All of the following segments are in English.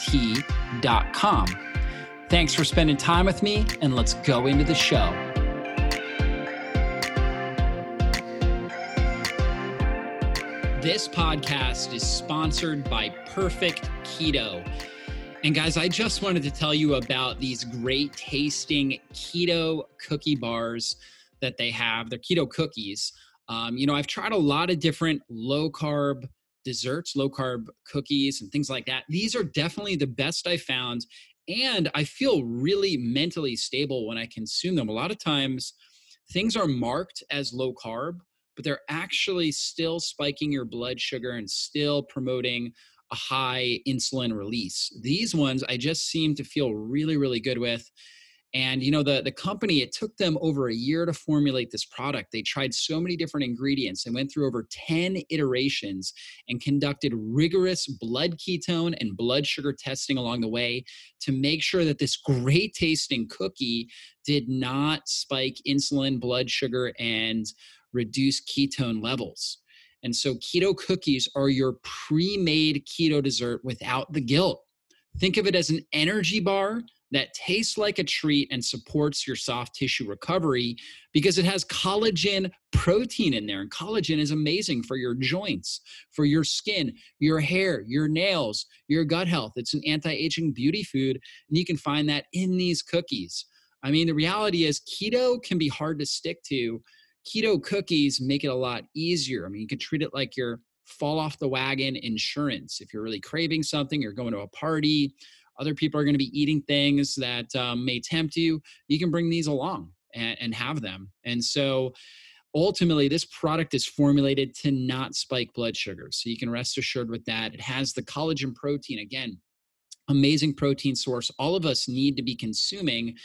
T.com. Thanks for spending time with me, and let's go into the show. This podcast is sponsored by Perfect Keto. And guys, I just wanted to tell you about these great tasting keto cookie bars that they have. They're keto cookies. Um, you know, I've tried a lot of different low carb desserts, low carb cookies, and things like that. These are definitely the best I found. And I feel really mentally stable when I consume them. A lot of times, things are marked as low carb, but they're actually still spiking your blood sugar and still promoting a high insulin release. These ones I just seem to feel really, really good with. And you know, the the company, it took them over a year to formulate this product. They tried so many different ingredients and went through over 10 iterations and conducted rigorous blood ketone and blood sugar testing along the way to make sure that this great tasting cookie did not spike insulin, blood sugar, and reduce ketone levels. And so keto cookies are your pre-made keto dessert without the guilt. Think of it as an energy bar that tastes like a treat and supports your soft tissue recovery because it has collagen protein in there. And collagen is amazing for your joints, for your skin, your hair, your nails, your gut health. It's an anti aging beauty food, and you can find that in these cookies. I mean, the reality is keto can be hard to stick to. Keto cookies make it a lot easier. I mean, you can treat it like your fall off the wagon insurance. If you're really craving something, you're going to a party, other people are going to be eating things that um, may tempt you you can bring these along and, and have them. And so ultimately this product is formulated to not spike blood sugar so you can rest assured with that. It has the collagen protein again amazing protein source. All of us need to be consuming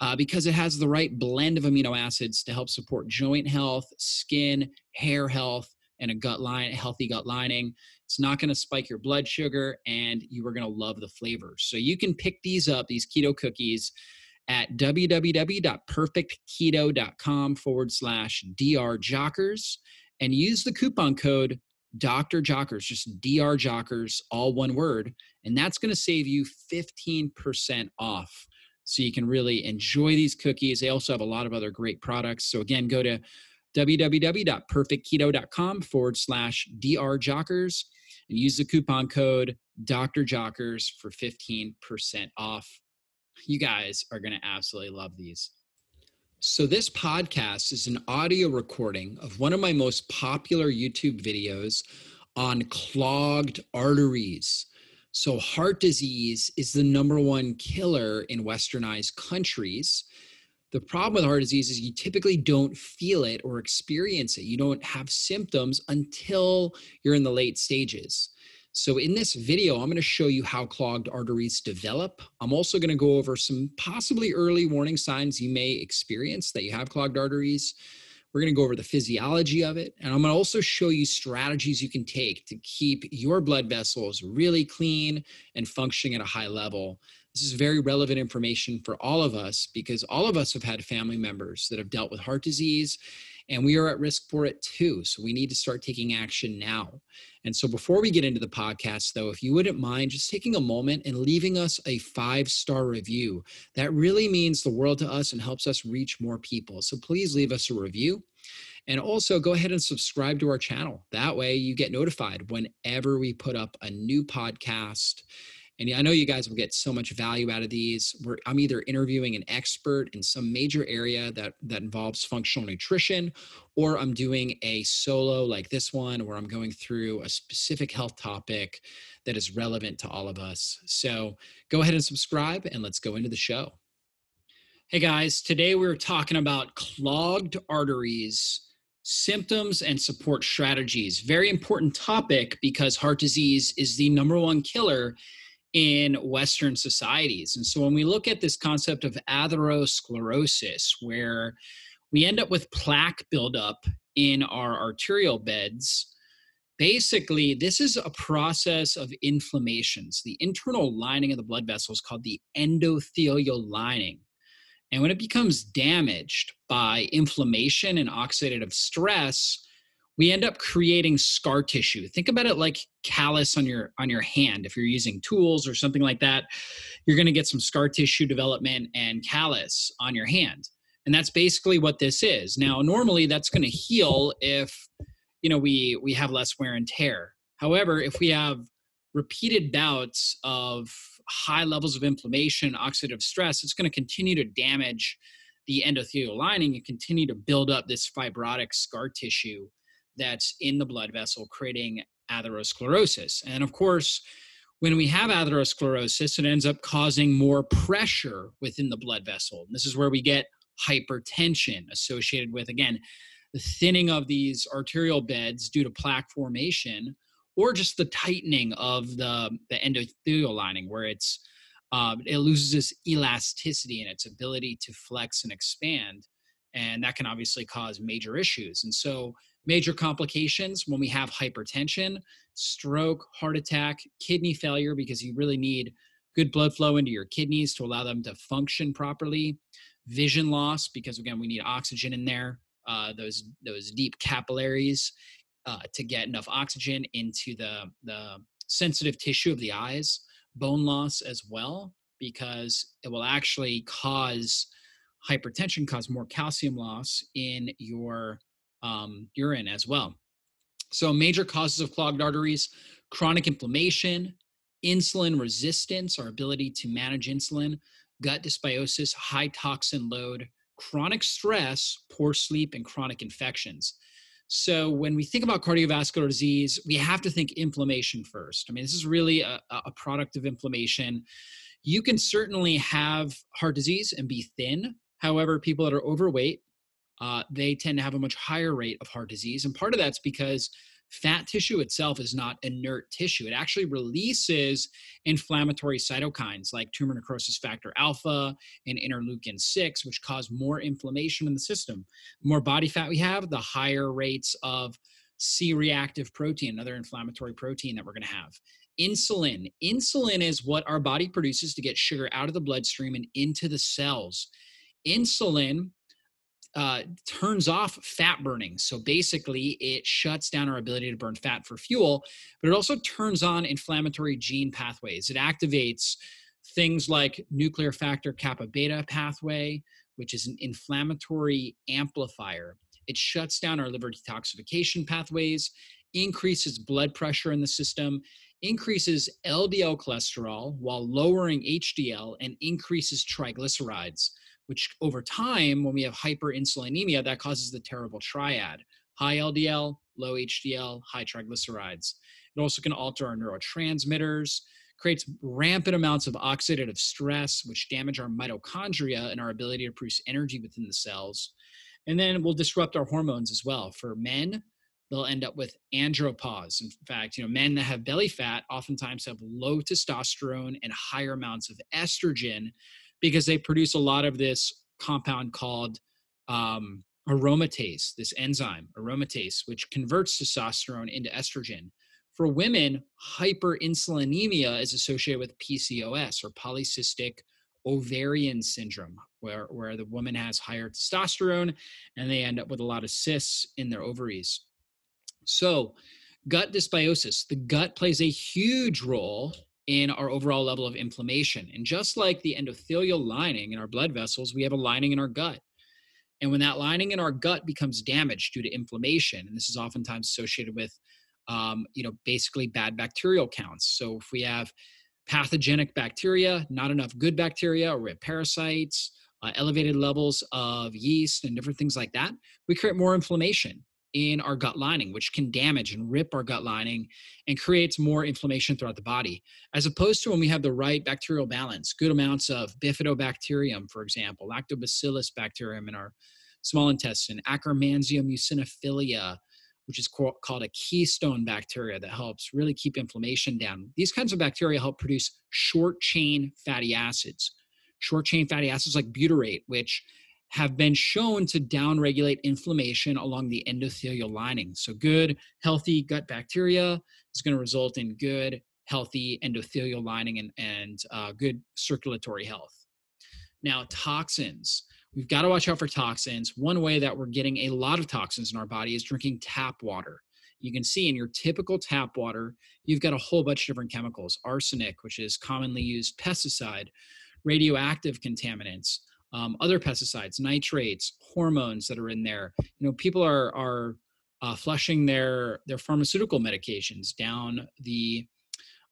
uh, because it has the right blend of amino acids to help support joint health skin hair health and a gut line healthy gut lining it's not going to spike your blood sugar, and you are going to love the flavor. So you can pick these up, these keto cookies, at www.perfectketo.com forward slash drjockers and use the coupon code Dr. Jockers, just DR Jockers, all one word. And that's going to save you 15% off. So you can really enjoy these cookies. They also have a lot of other great products. So again, go to www.perfectketo.com forward slash drjockers and use the coupon code Dr. Jockers for 15% off. You guys are going to absolutely love these. So, this podcast is an audio recording of one of my most popular YouTube videos on clogged arteries. So, heart disease is the number one killer in westernized countries. The problem with heart disease is you typically don't feel it or experience it. You don't have symptoms until you're in the late stages. So in this video, I'm going to show you how clogged arteries develop. I'm also going to go over some possibly early warning signs you may experience that you have clogged arteries. We're going to go over the physiology of it. And I'm going to also show you strategies you can take to keep your blood vessels really clean and functioning at a high level this is very relevant information for all of us because all of us have had family members that have dealt with heart disease and we are at risk for it too. So we need to start taking action now. And so before we get into the podcast, though, if you wouldn't mind just taking a moment and leaving us a five star review, that really means the world to us and helps us reach more people. So please leave us a review. And also go ahead and subscribe to our channel. That way you get notified whenever we put up a new podcast And I know you guys will get so much value out of these. We're, I'm either interviewing an expert in some major area that, that involves functional nutrition, or I'm doing a solo like this one where I'm going through a specific health topic that is relevant to all of us. So go ahead and subscribe and let's go into the show. Hey guys, today we're talking about clogged arteries symptoms and support strategies. Very important topic because heart disease is the number one killer in Western societies. And so when we look at this concept of atherosclerosis, where we end up with plaque buildup in our arterial beds, basically this is a process of inflammations. The internal lining of the blood vessels called the endothelial lining. And when it becomes damaged by inflammation and oxidative stress, we end up creating scar tissue. Think about it like callus on your on your hand. If you're using tools or something like that, you're going to get some scar tissue development and callus on your hand. And that's basically what this is. Now, normally that's going to heal if you know we we have less wear and tear. However, if we have repeated bouts of high levels of inflammation, oxidative stress, it's going to continue to damage the endothelial lining and continue to build up this fibrotic scar tissue that's in the blood vessel, creating atherosclerosis. And of course, when we have atherosclerosis, it ends up causing more pressure within the blood vessel. And this is where we get hypertension associated with, again, the thinning of these arterial beds due to plaque formation or just the tightening of the, the endothelial lining where it's um, it loses its elasticity and its ability to flex and expand and that can obviously cause major issues and so major complications when we have hypertension stroke heart attack kidney failure because you really need good blood flow into your kidneys to allow them to function properly vision loss because again we need oxygen in there uh, those those deep capillaries uh, to get enough oxygen into the, the sensitive tissue of the eyes, bone loss as well, because it will actually cause hypertension, cause more calcium loss in your um, urine as well. So, major causes of clogged arteries chronic inflammation, insulin resistance, our ability to manage insulin, gut dysbiosis, high toxin load, chronic stress, poor sleep, and chronic infections. So when we think about cardiovascular disease, we have to think inflammation first. I mean, this is really a, a product of inflammation. You can certainly have heart disease and be thin. However, people that are overweight, uh, they tend to have a much higher rate of heart disease. And part of that's because fat tissue itself is not inert tissue. It actually releases inflammatory cytokines like tumor necrosis factor alpha and interleukin 6, which cause more inflammation in the system. The more body fat we have, the higher rates of C reactive protein, another inflammatory protein that we're going to have. Insulin. Insulin is what our body produces to get sugar out of the bloodstream and into the cells. Insulin uh, turns off fat burning. So basically, it shuts down our ability to burn fat for fuel, but it also turns on inflammatory gene pathways. It activates things like nuclear factor kappa beta pathway, which is an inflammatory amplifier. It shuts down our liver detoxification pathways, increases blood pressure in the system, increases LDL cholesterol while lowering HDL, and increases triglycerides which over time, when we have hyperinsulinemia, that causes the terrible triad high LDL, low HDL, high triglycerides. It also can alter our neurotransmitters, creates rampant amounts of oxidative stress, which damage our mitochondria and our ability to produce energy within the cells. And then will disrupt our hormones as well. For men, they'll end up with andropause. In fact, you know, men that have belly fat oftentimes have low testosterone and higher amounts of estrogen, because they produce a lot of this compound called um, aromatase, this enzyme, aromatase, which converts testosterone into estrogen. For women, hyperinsulinemia is associated with PCOS or polycystic ovarian syndrome, where, where the woman has higher testosterone and they end up with a lot of cysts in their ovaries. So, gut dysbiosis, the gut plays a huge role in our overall level of inflammation. And just like the endothelial lining in our blood vessels, we have a lining in our gut. And when that lining in our gut becomes damaged due to inflammation, and this is oftentimes associated with, um, you know, basically bad bacterial counts. So if we have pathogenic bacteria, not enough good bacteria, or we have parasites, uh, elevated levels of yeast, and different things like that, we create more inflammation in our gut lining, which can damage and rip our gut lining and creates more inflammation throughout the body. As opposed to when we have the right bacterial balance, good amounts of bifidobacterium, for example, lactobacillus bacterium in our small intestine, Akkermansia muciniphila, which is called a keystone bacteria that helps really keep inflammation down. These kinds of bacteria help produce short chain fatty acids. Short chain fatty acids like butyrate, which have been shown to downregulate inflammation along the endothelial lining. So, good, healthy gut bacteria is going to result in good, healthy endothelial lining and, and uh, good circulatory health. Now, toxins. We've got to watch out for toxins. One way that we're getting a lot of toxins in our body is drinking tap water. You can see in your typical tap water, you've got a whole bunch of different chemicals arsenic, which is commonly used pesticide, radioactive contaminants, um, other pesticides, nitrates, hormones that are in there. You know, people are are uh, flushing their their pharmaceutical medications down the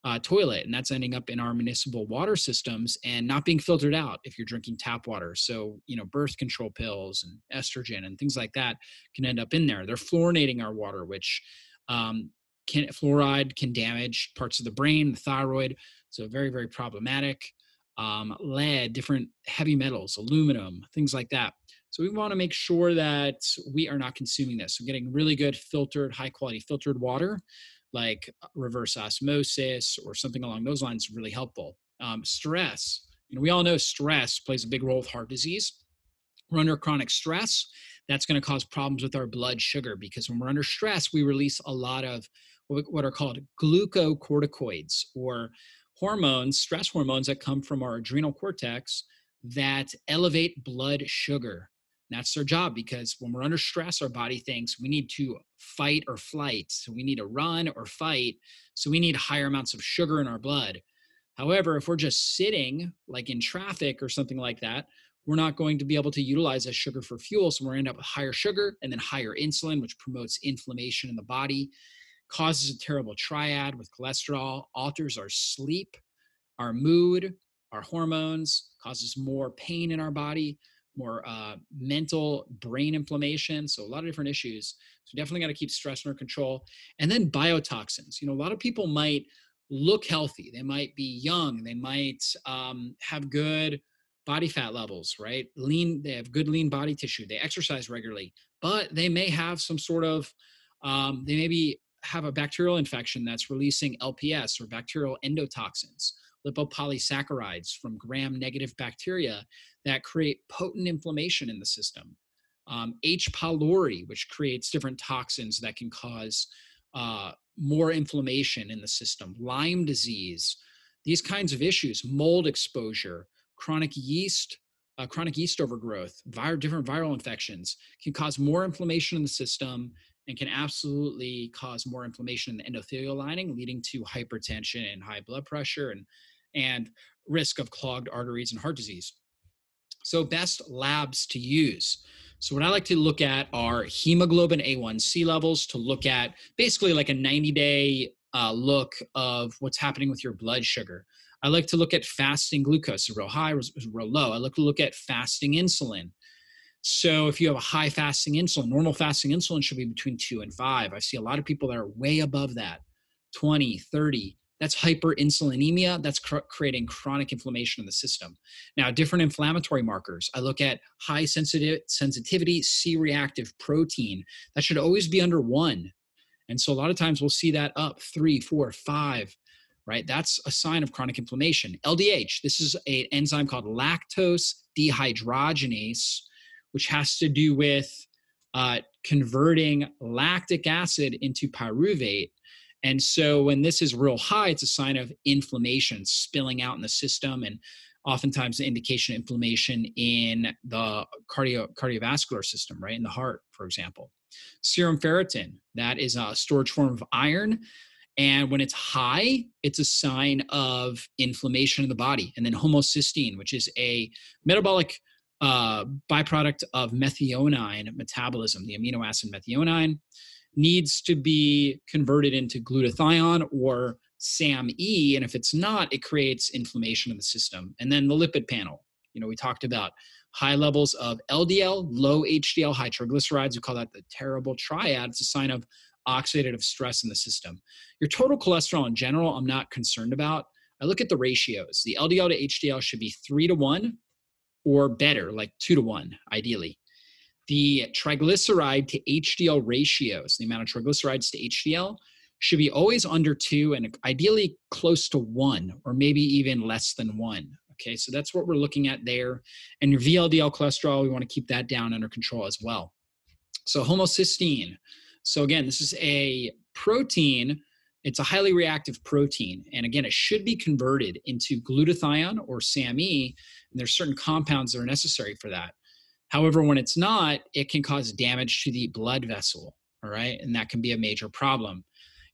uh, toilet, and that's ending up in our municipal water systems and not being filtered out if you're drinking tap water. So, you know, birth control pills and estrogen and things like that can end up in there. They're fluorinating our water, which um, can fluoride can damage parts of the brain, the thyroid. So, very, very problematic um, lead, different heavy metals, aluminum, things like that. So we want to make sure that we are not consuming this. So getting really good filtered, high quality filtered water, like uh, reverse osmosis or something along those lines, is really helpful. Um, stress, you know, we all know stress plays a big role with heart disease. We're under chronic stress. That's going to cause problems with our blood sugar because when we're under stress, we release a lot of what are called glucocorticoids or hormones, stress hormones that come from our adrenal cortex that elevate blood sugar. That's their job because when we're under stress, our body thinks we need to fight or flight. So we need to run or fight. So we need higher amounts of sugar in our blood. However, if we're just sitting, like in traffic or something like that, we're not going to be able to utilize that sugar for fuel. So we're going to end up with higher sugar and then higher insulin, which promotes inflammation in the body causes a terrible triad with cholesterol, alters our sleep, our mood, our hormones, causes more pain in our body, more uh, mental brain inflammation. So, a lot of different issues. So, definitely got to keep stress under control. And then biotoxins. You know, a lot of people might look healthy, they might be young, they might um, have good body fat levels, right? Lean, they have good lean body tissue, they exercise regularly, but they may have some sort of um, they may be have a bacterial infection that's releasing LPS or bacterial endotoxins, lipopolysaccharides from gram negative bacteria that create potent inflammation in the system. Um, H. pylori, which creates different toxins that can cause uh, more inflammation in the system, Lyme disease, these kinds of issues, mold exposure, chronic yeast, uh, chronic yeast overgrowth, vir- different viral infections can cause more inflammation in the system and can absolutely cause more inflammation in the endothelial lining, leading to hypertension and high blood pressure and, and risk of clogged arteries and heart disease. So, best labs to use. So, what I like to look at are hemoglobin A1C levels to look at basically like a 90 day uh, look of what's happening with your blood sugar. I like to look at fasting glucose, real high, real low. I like to look at fasting insulin. So if you have a high fasting insulin, normal fasting insulin should be between two and five. I see a lot of people that are way above that 20, 30. That's hyperinsulinemia. That's cr- creating chronic inflammation in the system. Now, different inflammatory markers. I look at high sensitive, sensitivity C reactive protein. That should always be under one. And so a lot of times we'll see that up three, four, five, right? That's a sign of chronic inflammation. LDH, this is an enzyme called lactose dehydrogenase which has to do with uh, converting lactic acid into pyruvate. And so when this is real high, it's a sign of inflammation spilling out in the system and oftentimes the indication of inflammation in the cardio, cardiovascular system, right? In the heart, for example. Serum ferritin, that is a storage form of iron. And when it's high, it's a sign of inflammation in the body. And then homocysteine, which is a metabolic uh, byproduct of methionine metabolism, the amino acid methionine, needs to be converted into glutathione or SAMe, and if it's not, it creates inflammation in the system. And then the lipid panel. You know, we talked about high levels of LDL, low HDL, high triglycerides. We call that the terrible triad. It's a sign of oxidative stress in the system. Your total cholesterol in general, I'm not concerned about. I look at the ratios. The LDL to HDL should be three to one or better, like two to one, ideally. The triglyceride to HDL ratios, the amount of triglycerides to HDL, should be always under two and ideally close to one or maybe even less than one. Okay, so that's what we're looking at there. And your VLDL cholesterol, we want to keep that down under control as well. So, homocysteine. So, again, this is a protein. It's a highly reactive protein. And again, it should be converted into glutathione or SAMe. And there's certain compounds that are necessary for that. However, when it's not, it can cause damage to the blood vessel. All right. And that can be a major problem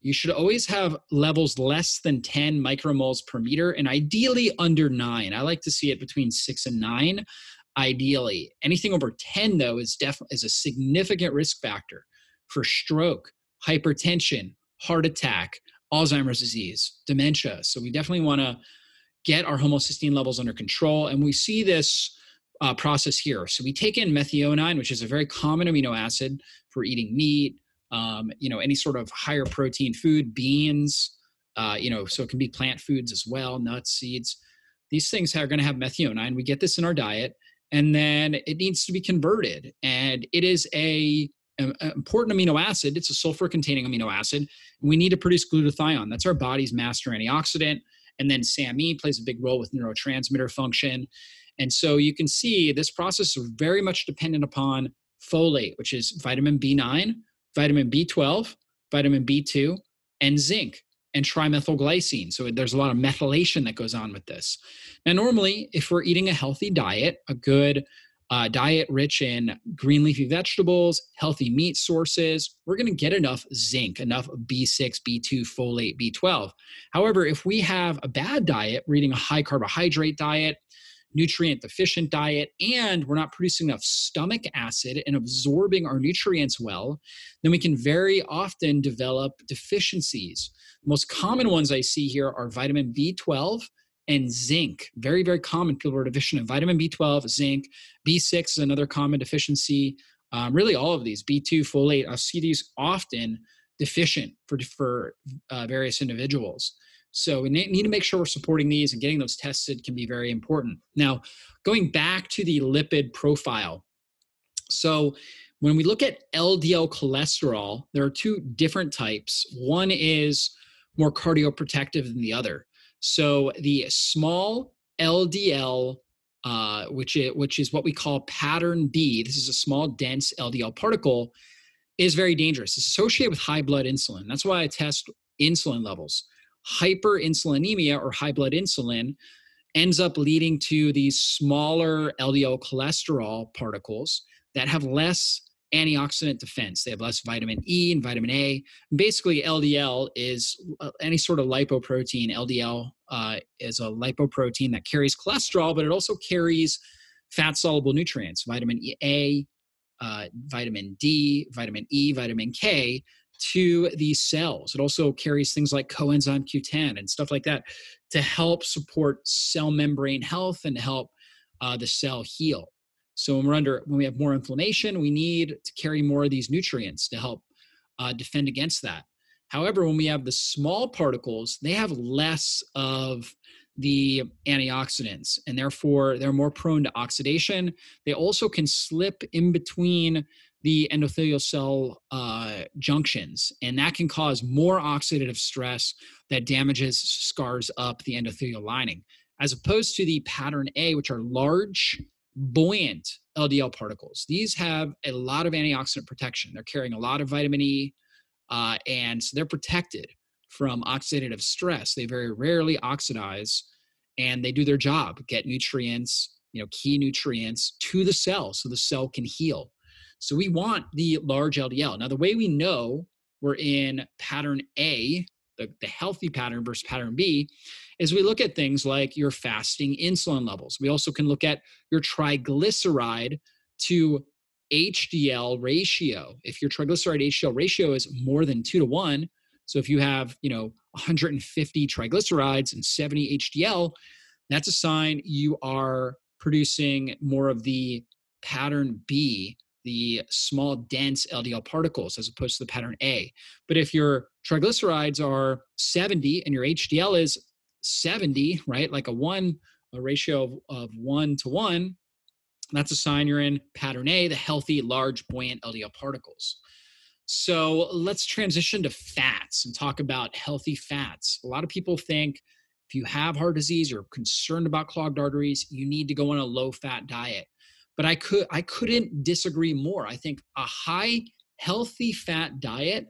you should always have levels less than 10 micromoles per meter and ideally under nine. I like to see it between six and nine, ideally. Anything over 10, though, is definitely is a significant risk factor for stroke, hypertension, heart attack, Alzheimer's disease, dementia. So we definitely want to get our homocysteine levels under control. And we see this uh, process here. So we take in methionine, which is a very common amino acid for eating meat, um, you know, any sort of higher protein food, beans, uh, you know, so it can be plant foods as well, nuts, seeds. These things are going to have methionine. We get this in our diet, and then it needs to be converted. And it is a, Uh, important amino acid. It's a sulfur-containing amino acid. We need to produce glutathione. That's our body's master antioxidant. And then SAMe plays a big role with neurotransmitter function. And so you can see this process is very much dependent upon folate, which is vitamin B9, vitamin B12, vitamin B2, and zinc and trimethylglycine. So there's a lot of methylation that goes on with this. Now, normally, if we're eating a healthy diet, a good uh, diet rich in green leafy vegetables, healthy meat sources, we're going to get enough zinc, enough B6, B2, folate, B12. However, if we have a bad diet, we're eating a high carbohydrate diet, nutrient deficient diet and we're not producing enough stomach acid and absorbing our nutrients well, then we can very often develop deficiencies. The most common ones I see here are vitamin B12 and zinc. Very, very common. People are deficient in vitamin B12, zinc. B6 is another common deficiency. Um, really, all of these B2, folate, I see these often deficient for, for uh, various individuals. So we need to make sure we're supporting these and getting those tested can be very important. Now, going back to the lipid profile. So when we look at LDL cholesterol, there are two different types. One is more cardioprotective than the other. So the small LDL, uh, which, which is what we call pattern B, this is a small, dense LDL particle, is very dangerous. It's associated with high blood insulin. That's why I test insulin levels hyperinsulinemia or high blood insulin ends up leading to these smaller LDL cholesterol particles that have less antioxidant defense. They have less vitamin E and vitamin A. Basically, LDL is uh, any sort of lipoprotein. LDL uh, is a lipoprotein that carries cholesterol, but it also carries fat soluble nutrients, vitamin A, uh, vitamin D, vitamin E, vitamin K, to these cells. It also carries things like coenzyme Q10 and stuff like that to help support cell membrane health and help uh, the cell heal. So when we're under, when we have more inflammation, we need to carry more of these nutrients to help uh, defend against that. However, when we have the small particles, they have less of the antioxidants and therefore they're more prone to oxidation. They also can slip in between the endothelial cell uh, junctions, and that can cause more oxidative stress that damages, scars up the endothelial lining, as opposed to the pattern A, which are large, buoyant LDL particles. These have a lot of antioxidant protection. They're carrying a lot of vitamin E, uh, and so they're protected from oxidative stress. They very rarely oxidize, and they do their job, get nutrients, you know, key nutrients to the cell so the cell can heal. So we want the large LDL. Now, the way we know we're in pattern A, the, the healthy pattern versus pattern B, is we look at things like your fasting insulin levels. We also can look at your triglyceride to HDL ratio. If your triglyceride HDL ratio is more than two to one, So if you have, you know, 150 triglycerides and 70 HDL, that's a sign you are producing more of the pattern B, the small dense LDL particles, as opposed to the pattern A. But if your triglycerides are 70 and your HDL is 70, right, like a one, a ratio of, of one to one, that's a sign you're in pattern A, the healthy, large, buoyant LDL particles. So let's transition to fats and talk about healthy fats. A lot of people think if you have heart disease or concerned about clogged arteries, you need to go on a low fat diet. But I could I couldn't disagree more. I think a high healthy fat diet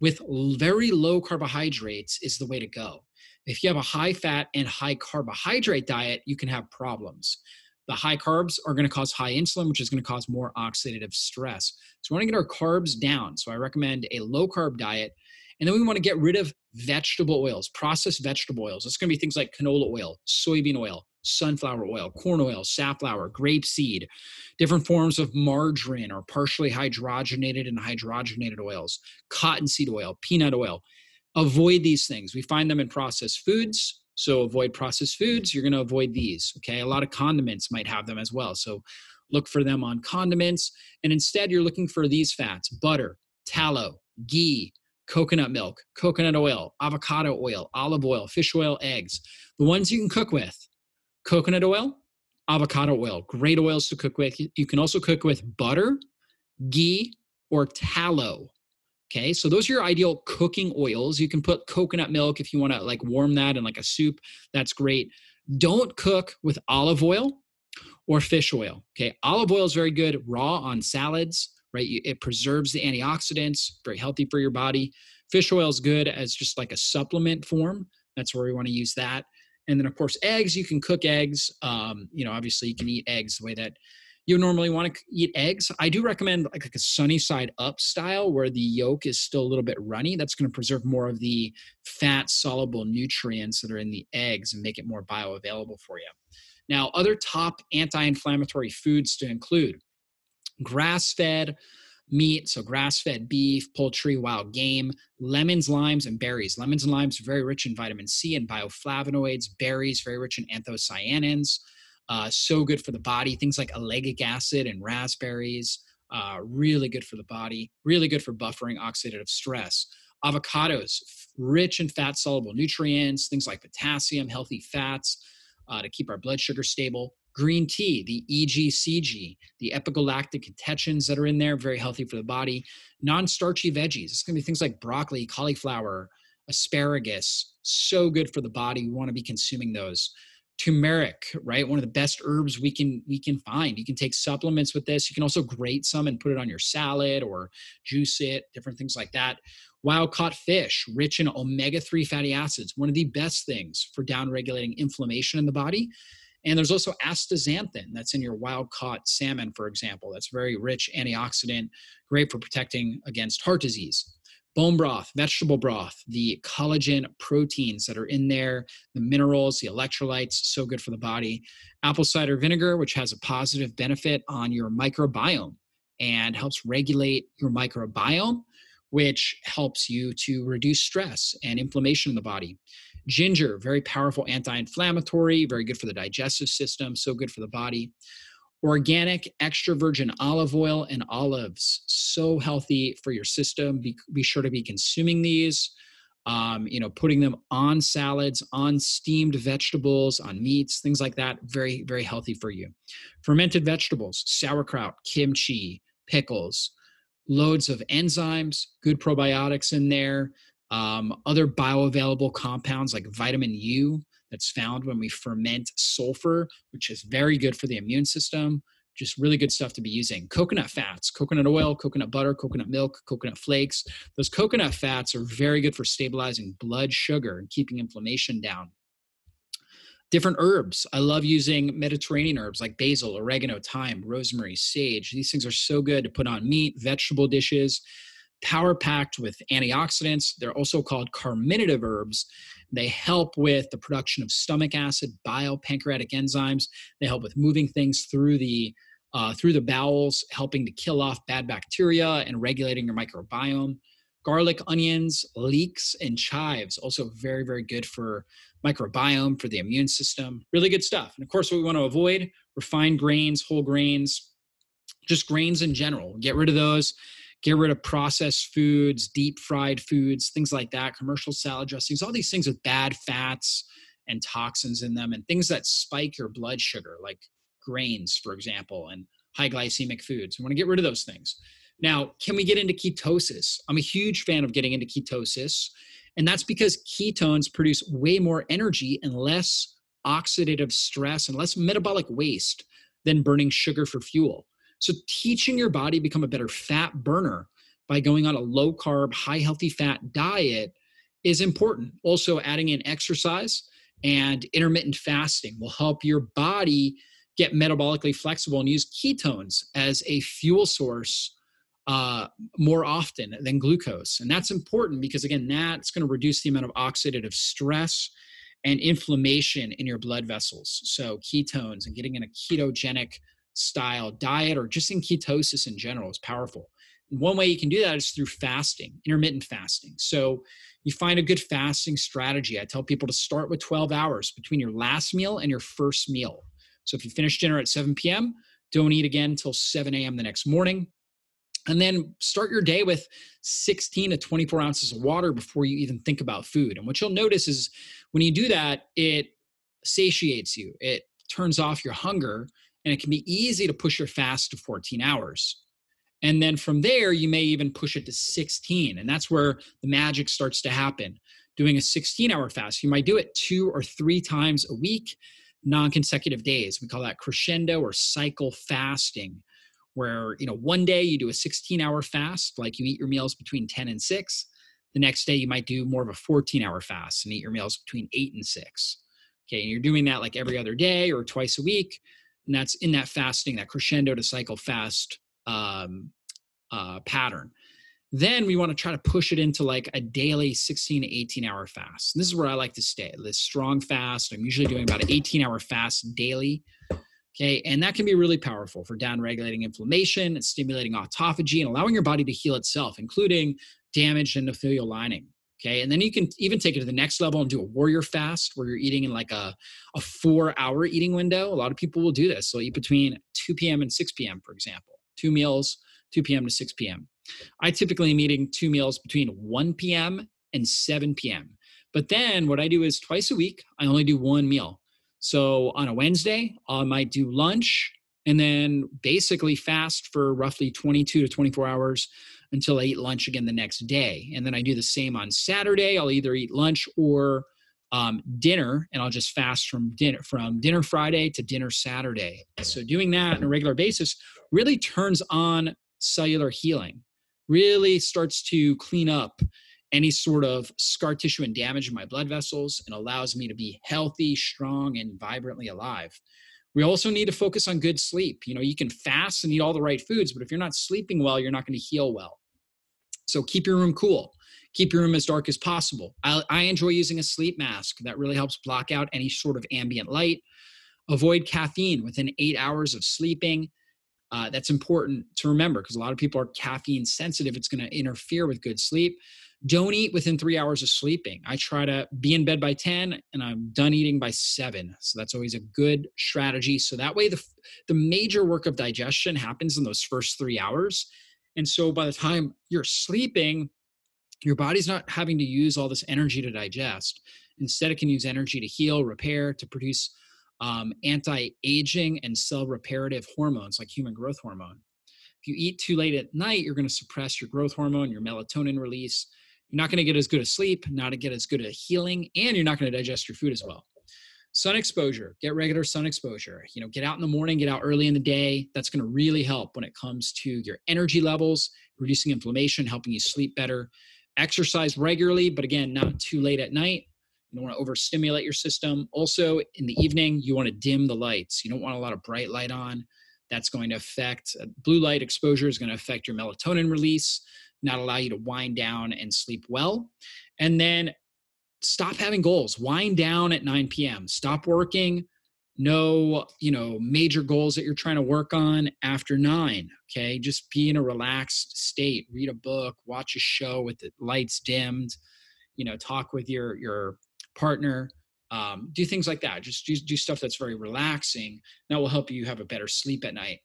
with very low carbohydrates is the way to go. If you have a high fat and high carbohydrate diet, you can have problems. The high carbs are going to cause high insulin, which is going to cause more oxidative stress. So we want to get our carbs down. So I recommend a low carb diet. And then we want to get rid of vegetable oils, processed vegetable oils. It's going to be things like canola oil, soybean oil, sunflower oil, corn oil, safflower, grapeseed, different forms of margarine or partially hydrogenated and hydrogenated oils, cottonseed oil, peanut oil. Avoid these things. We find them in processed foods, so avoid processed foods. You're going to avoid these. Okay. A lot of condiments might have them as well. So look for them on condiments. And instead, you're looking for these fats butter, tallow, ghee, coconut milk, coconut oil, avocado oil, olive oil, fish oil, eggs. The ones you can cook with coconut oil, avocado oil, great oils to cook with. You can also cook with butter, ghee, or tallow. Okay, so those are your ideal cooking oils. You can put coconut milk if you want to like warm that in like a soup. That's great. Don't cook with olive oil or fish oil. Okay, olive oil is very good raw on salads, right? It preserves the antioxidants, very healthy for your body. Fish oil is good as just like a supplement form. That's where we want to use that. And then, of course, eggs. You can cook eggs. Um, you know, obviously, you can eat eggs the way that you normally want to eat eggs, I do recommend like, like a sunny side up style where the yolk is still a little bit runny. That's going to preserve more of the fat soluble nutrients that are in the eggs and make it more bioavailable for you. Now, other top anti inflammatory foods to include grass fed meat, so grass fed beef, poultry, wild game, lemons, limes, and berries. Lemons and limes are very rich in vitamin C and bioflavonoids, berries, very rich in anthocyanins. Uh, so good for the body. Things like ellagic acid and raspberries, uh, really good for the body, really good for buffering oxidative stress. Avocados, rich in fat soluble nutrients, things like potassium, healthy fats uh, to keep our blood sugar stable. Green tea, the EGCG, the epigalactic catechins that are in there, very healthy for the body. Non starchy veggies, it's to be things like broccoli, cauliflower, asparagus, so good for the body. We want to be consuming those turmeric right? One of the best herbs we can we can find. You can take supplements with this. You can also grate some and put it on your salad or juice it different things like that. Wild caught fish rich in omega-3 fatty acids one of the best things for down regulating inflammation in the body. And there's also astaxanthin that's in your wild caught salmon for example that's very rich antioxidant great for protecting against heart disease bone broth, vegetable broth, the collagen proteins that are in there, the minerals, the electrolytes, so good for the body. Apple cider vinegar, which has a positive benefit on your microbiome and helps regulate your microbiome, which helps you to reduce stress and inflammation in the body. Ginger, very powerful anti inflammatory, very good for the digestive system, so good for the body organic extra virgin olive oil and olives so healthy for your system. Be, be sure to be consuming these um, you know putting them on salads on steamed vegetables on meats things like that. Very very healthy for you. Fermented vegetables sauerkraut kimchi pickles loads of enzymes good probiotics in there um, other bioavailable compounds like vitamin u that's found when we ferment sulfur, which is very good for the immune system. Just really good stuff to be using. Coconut fats, coconut oil, coconut butter, coconut milk, coconut flakes. Those coconut fats are very good for stabilizing blood sugar and keeping inflammation down different herbs. I love using Mediterranean herbs like basil, oregano, thyme, rosemary, sage. These things are so good to put on meat, vegetable dishes power packed with antioxidants. They're also called carminative herbs. They help with the production of stomach acid, bile, pancreatic enzymes. They help with moving things through the uh, through the bowels, helping to kill off bad bacteria and regulating your microbiome. garlic, onions, leeks, and chives. Also, very, very good for microbiome, for the immune system. Really good stuff. And of course, what we want to avoid refined grains, whole grains, just grains in general. Get rid of those. Get rid of processed foods, deep fried foods, things like that, commercial salad dressings, all these things with bad fats and toxins in them, and things that spike your blood sugar, like grains, for example, and high glycemic foods. We want to get rid of those things. Now, can we get into ketosis? I'm a huge fan of getting into ketosis, and that's because ketones produce way more energy and less oxidative stress and less metabolic waste than burning sugar for fuel. So, teaching your body become a better fat burner by going on a low carb, high healthy fat diet is important. Also, adding in exercise and intermittent fasting will help your body get metabolically flexible and use ketones as a fuel source uh, more often than glucose. And that's important because, again, that's going to reduce the amount of oxidative stress and inflammation in your blood vessels. So, ketones and getting in a ketogenic style diet or just in ketosis in general is powerful. One way you can do that is through fasting, intermittent fasting. So, you find a good fasting strategy. I tell people to start with 12 hours between your last meal and your first meal. So, if you finish dinner at 7 p.m., don't eat again until 7 a.m. the next morning and then start your day with 16 to 24 ounces of water before you even think about food. And what you'll notice is when you do that, it satiates you, it turns off your hunger, and it can be easy to push your fast to 14 hours. And then from there, you may even push it to 16. And that's where the magic starts to happen. Doing a 16 hour fast, you might do it two or three times a week, non consecutive days. We call that crescendo or cycle fasting where you know one day you do a 16 hour fast like you eat your meals between 10 and 6 the next day you might do more of a 14 hour fast and eat your meals between 8 and 6 okay and you're doing that like every other day or twice a week and that's in that fasting that crescendo to cycle fast um, uh, pattern. Then we want to try to push it into like a daily 16 to 18 hour fast. And this is where i like to stay this strong fast. I'm usually doing about an 18 hour fast daily Okay, and that can be really powerful for down regulating inflammation and stimulating autophagy and allowing your body to heal itself, including damaged endothelial lining. Okay, and then you can even take it to the next level and do a warrior fast where you're eating in like a, a four hour eating window. A lot of people will do this. They'll eat between 2 p.m. and 6 p.m., for example, two meals, 2 p.m. to 6 p.m. I typically am eating two meals between 1 p.m. and 7 p.m. But then what I do is twice a week, I only do one meal. So on a Wednesday, I might do lunch and then basically fast for roughly 22 to 24 hours until I eat lunch again the next day. And then I do the same on Saturday. I'll either eat lunch or um, dinner, and I'll just fast from dinner from dinner Friday to dinner Saturday. So doing that on a regular basis really turns on cellular healing, really starts to clean up any sort of scar tissue and damage in my blood vessels and allows me to be healthy, strong, and vibrantly alive. We also need to focus on good sleep. You know, you can fast and eat all the right foods, but if you're not sleeping well, you're not going to heal well. So keep your room cool. Keep your room as dark as possible. I, I enjoy using a sleep mask that really helps block out any sort of ambient light. Avoid caffeine within eight hours of sleeping. Uh, that's important to remember because a lot of people are caffeine sensitive. It's going to interfere with good sleep don't eat within three hours of sleeping. I try to be in bed by 10 and I'm done eating by seven. So that's always a good strategy. So that way, the, the major work of digestion happens in those first three hours. And so by the time you're sleeping, your body's not having to use all this energy to digest. Instead, it can use energy to heal, repair, to produce um, anti aging and cell reparative hormones like human growth hormone. If you eat too late at night, you're going to suppress your growth hormone, your melatonin release you're not going to get as good a sleep, not to get as good a healing, and you're not going to digest your food as well. Sun exposure, get regular sun exposure. You know, get out in the morning, get out early in the day. That's going to really help when it comes to your energy levels, reducing inflammation, helping you sleep better. Exercise regularly, but again, not too late at night. You don't want to overstimulate your system. Also, in the evening, you want to dim the lights. You don't want a lot of bright light on. That's going to affect uh, blue light exposure is going to affect your melatonin release not allow you to wind down and sleep well. And then stop having goals. Wind down at 9 p.m. Stop working. No you know major goals that you're trying to work on after nine okay? Just be in a relaxed state. Read a book. Watch a show with the lights dimmed. You know talk with your your partner. Um, do things like that. Just do, do stuff that's very relaxing that will help you have a better sleep at night.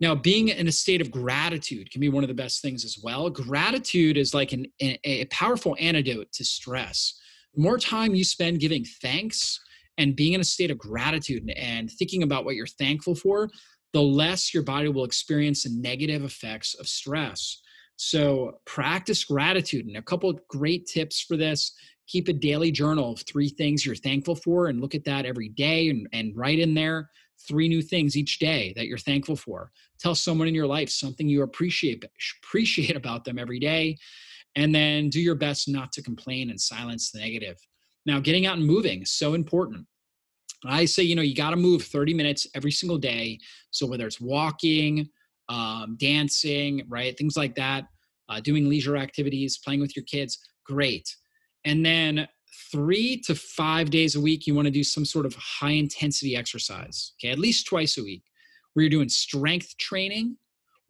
Now being in a state of gratitude can be one of the best things as well. Gratitude is like an, a, a powerful antidote to stress more time you spend giving thanks and being in a state of gratitude and thinking about what you're thankful for, the less your body will experience the negative effects of stress. So practice gratitude. And a couple great tips for this keep a daily journal of three things you're thankful for and look at that every day and, and write in there three new things each day that you're thankful for. Tell someone in your life something you appreciate appreciate about them every day. And then do your best not to complain and silence the negative. Now, getting out and moving, so important. I say, you know, you got to move 30 minutes every single day. So whether it's walking, um, dancing, right, things like that, uh, doing leisure activities, playing with your kids, great. And then three to five days a week, you want to do some sort of high intensity exercise, okay, at least twice a week, where you're doing strength training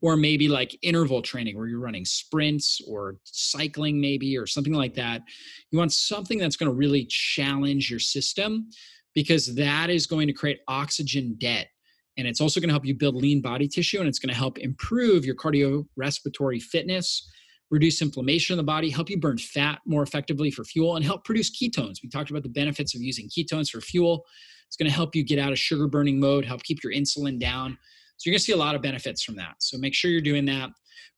or maybe like interval training where you're running sprints or cycling maybe or something like that you want something that's going to really challenge your system because that is going to create oxygen debt and it's also going to help you build lean body tissue and it's going to help improve your cardiorespiratory fitness reduce inflammation in the body help you burn fat more effectively for fuel and help produce ketones. We talked about the benefits of using ketones for fuel. It's going to help you get out of sugar burning mode help keep your insulin down so you're going to see a lot of benefits from that. So make sure you're doing that.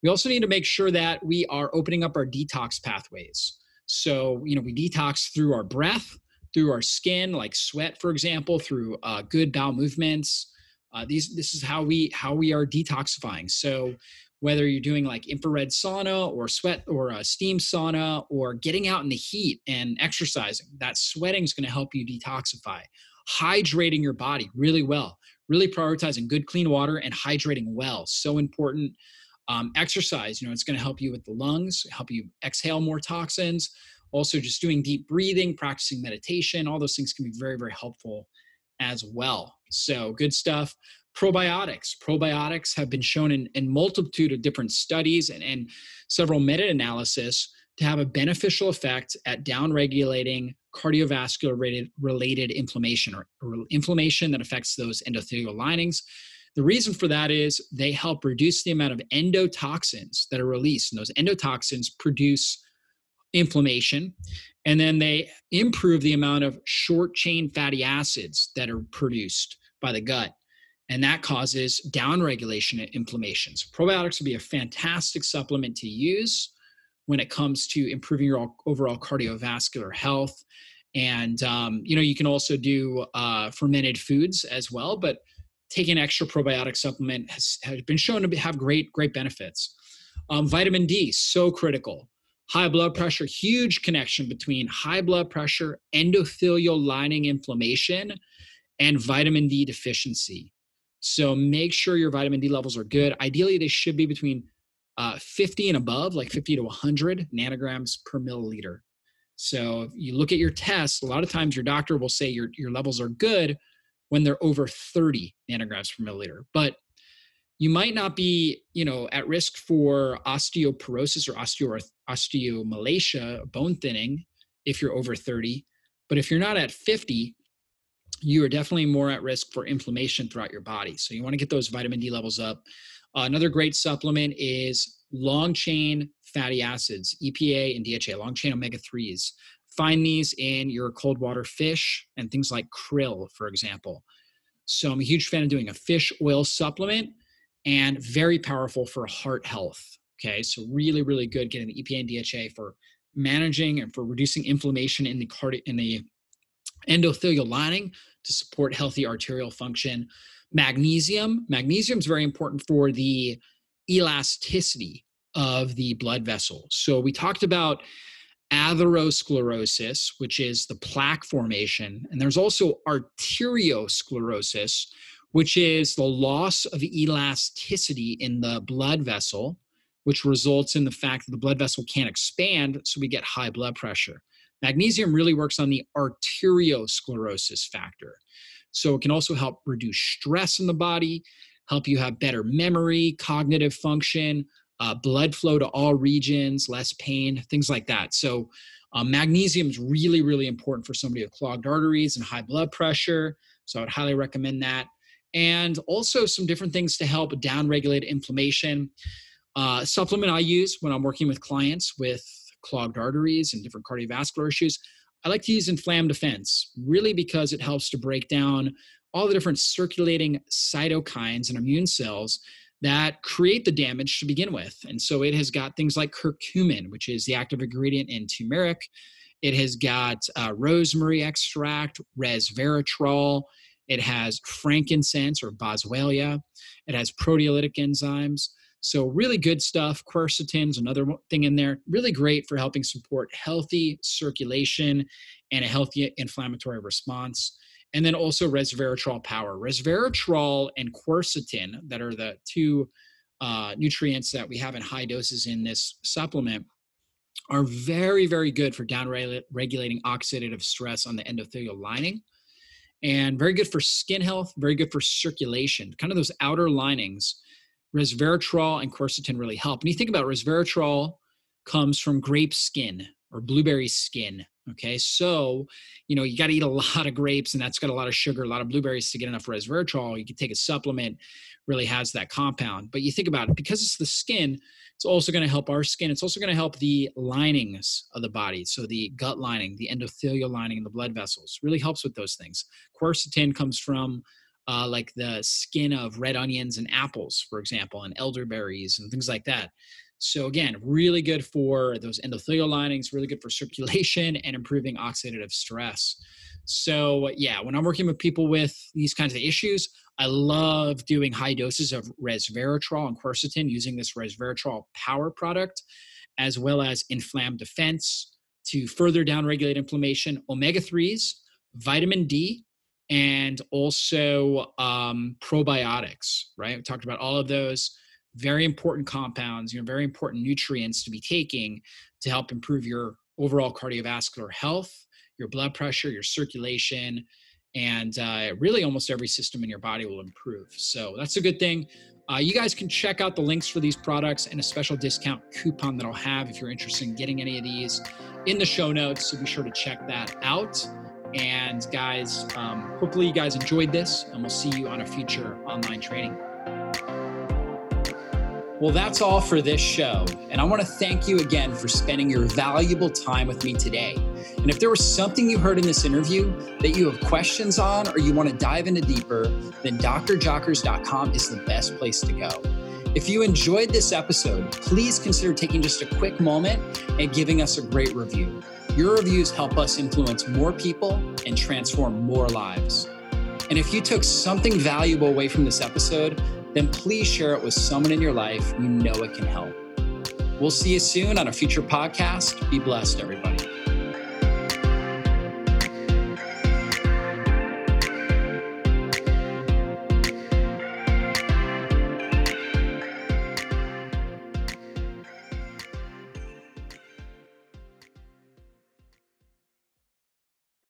We also need to make sure that we are opening up our detox pathways. So, you know, we detox through our breath, through our skin, like sweat, for example, through uh, good bowel movements. Uh, these, this is how we how we are detoxifying. So, whether you're doing like infrared sauna or sweat or a steam sauna or getting out in the heat and exercising, that sweating is going to help you detoxify. Hydrating your body really well really prioritizing good clean water and hydrating well so important. Um, exercise you know it's going to help you with the lungs help you exhale more toxins. Also just doing deep breathing practicing meditation all those things can be very very helpful as well. So good stuff. Probiotics. Probiotics have been shown in, in multitude of different studies and, and several meta-analysis to have a beneficial effect at downregulating cardiovascular related, related inflammation or, or inflammation that affects those endothelial linings. The reason for that is they help reduce the amount of endotoxins that are released, and those endotoxins produce inflammation. And then they improve the amount of short chain fatty acids that are produced by the gut. And that causes downregulation of inflammation. So probiotics would be a fantastic supplement to use when it comes to improving your overall cardiovascular health. And um, you know, you can also do uh, fermented foods as well, but taking extra probiotic supplement has, has been shown to have great great benefits. Um, vitamin D so critical. High blood pressure, huge connection between high blood pressure, endothelial lining inflammation, and vitamin D deficiency. So make sure your vitamin D levels are good. Ideally, they should be between uh, 50 and above, like 50 to 100 nanograms per milliliter. So if you look at your tests, a lot of times your doctor will say your, your levels are good when they're over 30 nanograms per milliliter. But you might not be, you know, at risk for osteoporosis or osteo osteomalacia, bone thinning, if you're over 30. But if you're not at 50, you are definitely more at risk for inflammation throughout your body. So you want to get those vitamin D levels up. Uh, another great supplement is long chain fatty acids, EPA and DHA, long chain omega 3s. Find these in your cold water fish and things like krill, for example. So I'm a huge fan of doing a fish oil supplement and very powerful for heart health. Okay, so really, really good getting the EPA and DHA for managing and for reducing inflammation in the cardi- in the endothelial lining to support healthy arterial function magnesium. Magnesium is very important for the elasticity of the blood vessels. So we talked about atherosclerosis, which is the plaque formation, and there's also arteriosclerosis, which is the loss of elasticity in the blood vessel, which results in the fact that the blood vessel can't expand, so we get high blood pressure. Magnesium really works on the arteriosclerosis factor. So it can also help reduce stress in the body, help you have better memory, cognitive function, uh, blood flow to all regions, less pain, things like that. So um, magnesium is really, really important for somebody with clogged arteries and high blood pressure. So I would highly recommend that. And also some different things to help downregulate inflammation. Uh, supplement I use when I'm working with clients with clogged arteries and different cardiovascular issues. I like to use Inflam Defense, really because it helps to break down all the different circulating cytokines and immune cells that create the damage to begin with. And so it has got things like curcumin, which is the active ingredient in turmeric. It has got uh, rosemary extract, resveratrol. It has frankincense or boswellia. It has proteolytic enzymes. So, really good stuff. Quercetin's another thing in there. Really great for helping support healthy circulation and a healthy inflammatory response and then also resveratrol power. Resveratrol and quercetin, that are the two uh, nutrients that we have in high doses in this supplement, are very, very good for down regulating oxidative stress on the endothelial lining and very good for skin health, very good for circulation, kind of those outer linings. Resveratrol and quercetin really help. And you think about resveratrol comes from grape skin or blueberry skin. Okay, so you know you got to eat a lot of grapes, and that's got a lot of sugar, a lot of blueberries to get enough resveratrol. You can take a supplement, really has that compound. But you think about it because it's the skin, it's also going to help our skin. It's also going to help the linings of the body, so the gut lining, the endothelial lining, and the blood vessels. Really helps with those things. Quercetin comes from uh, like the skin of red onions and apples, for example, and elderberries and things like that. So again, really good for those endothelial linings, really good for circulation and improving oxidative stress. So yeah, when I'm working with people with these kinds of issues, I love doing high doses of resveratrol and quercetin using this resveratrol power product, as well as inflam defense to further downregulate inflammation, omega 3s, vitamin D, and also um, probiotics, right? We talked about all of those very important compounds, you know, very important nutrients to be taking to help improve your overall cardiovascular health, your blood pressure, your circulation, and uh, really almost every system in your body will improve. So that's a good thing. Uh, you guys can check out the links for these products and a special discount coupon that I'll have if you're interested in getting any of these in the show notes. So be sure to check that out. And guys, um, hopefully you guys enjoyed this, and we'll see you on a future online training. Well, that's all for this show. And I want to thank you again for spending your valuable time with me today. And if there was something you heard in this interview that you have questions on or you want to dive into deeper, then drjockers.com is the best place to go. If you enjoyed this episode, please consider taking just a quick moment and giving us a great review. Your reviews help us influence more people and transform more lives. And if you took something valuable away from this episode, then please share it with someone in your life you know it can help. We'll see you soon on a future podcast. Be blessed, everybody.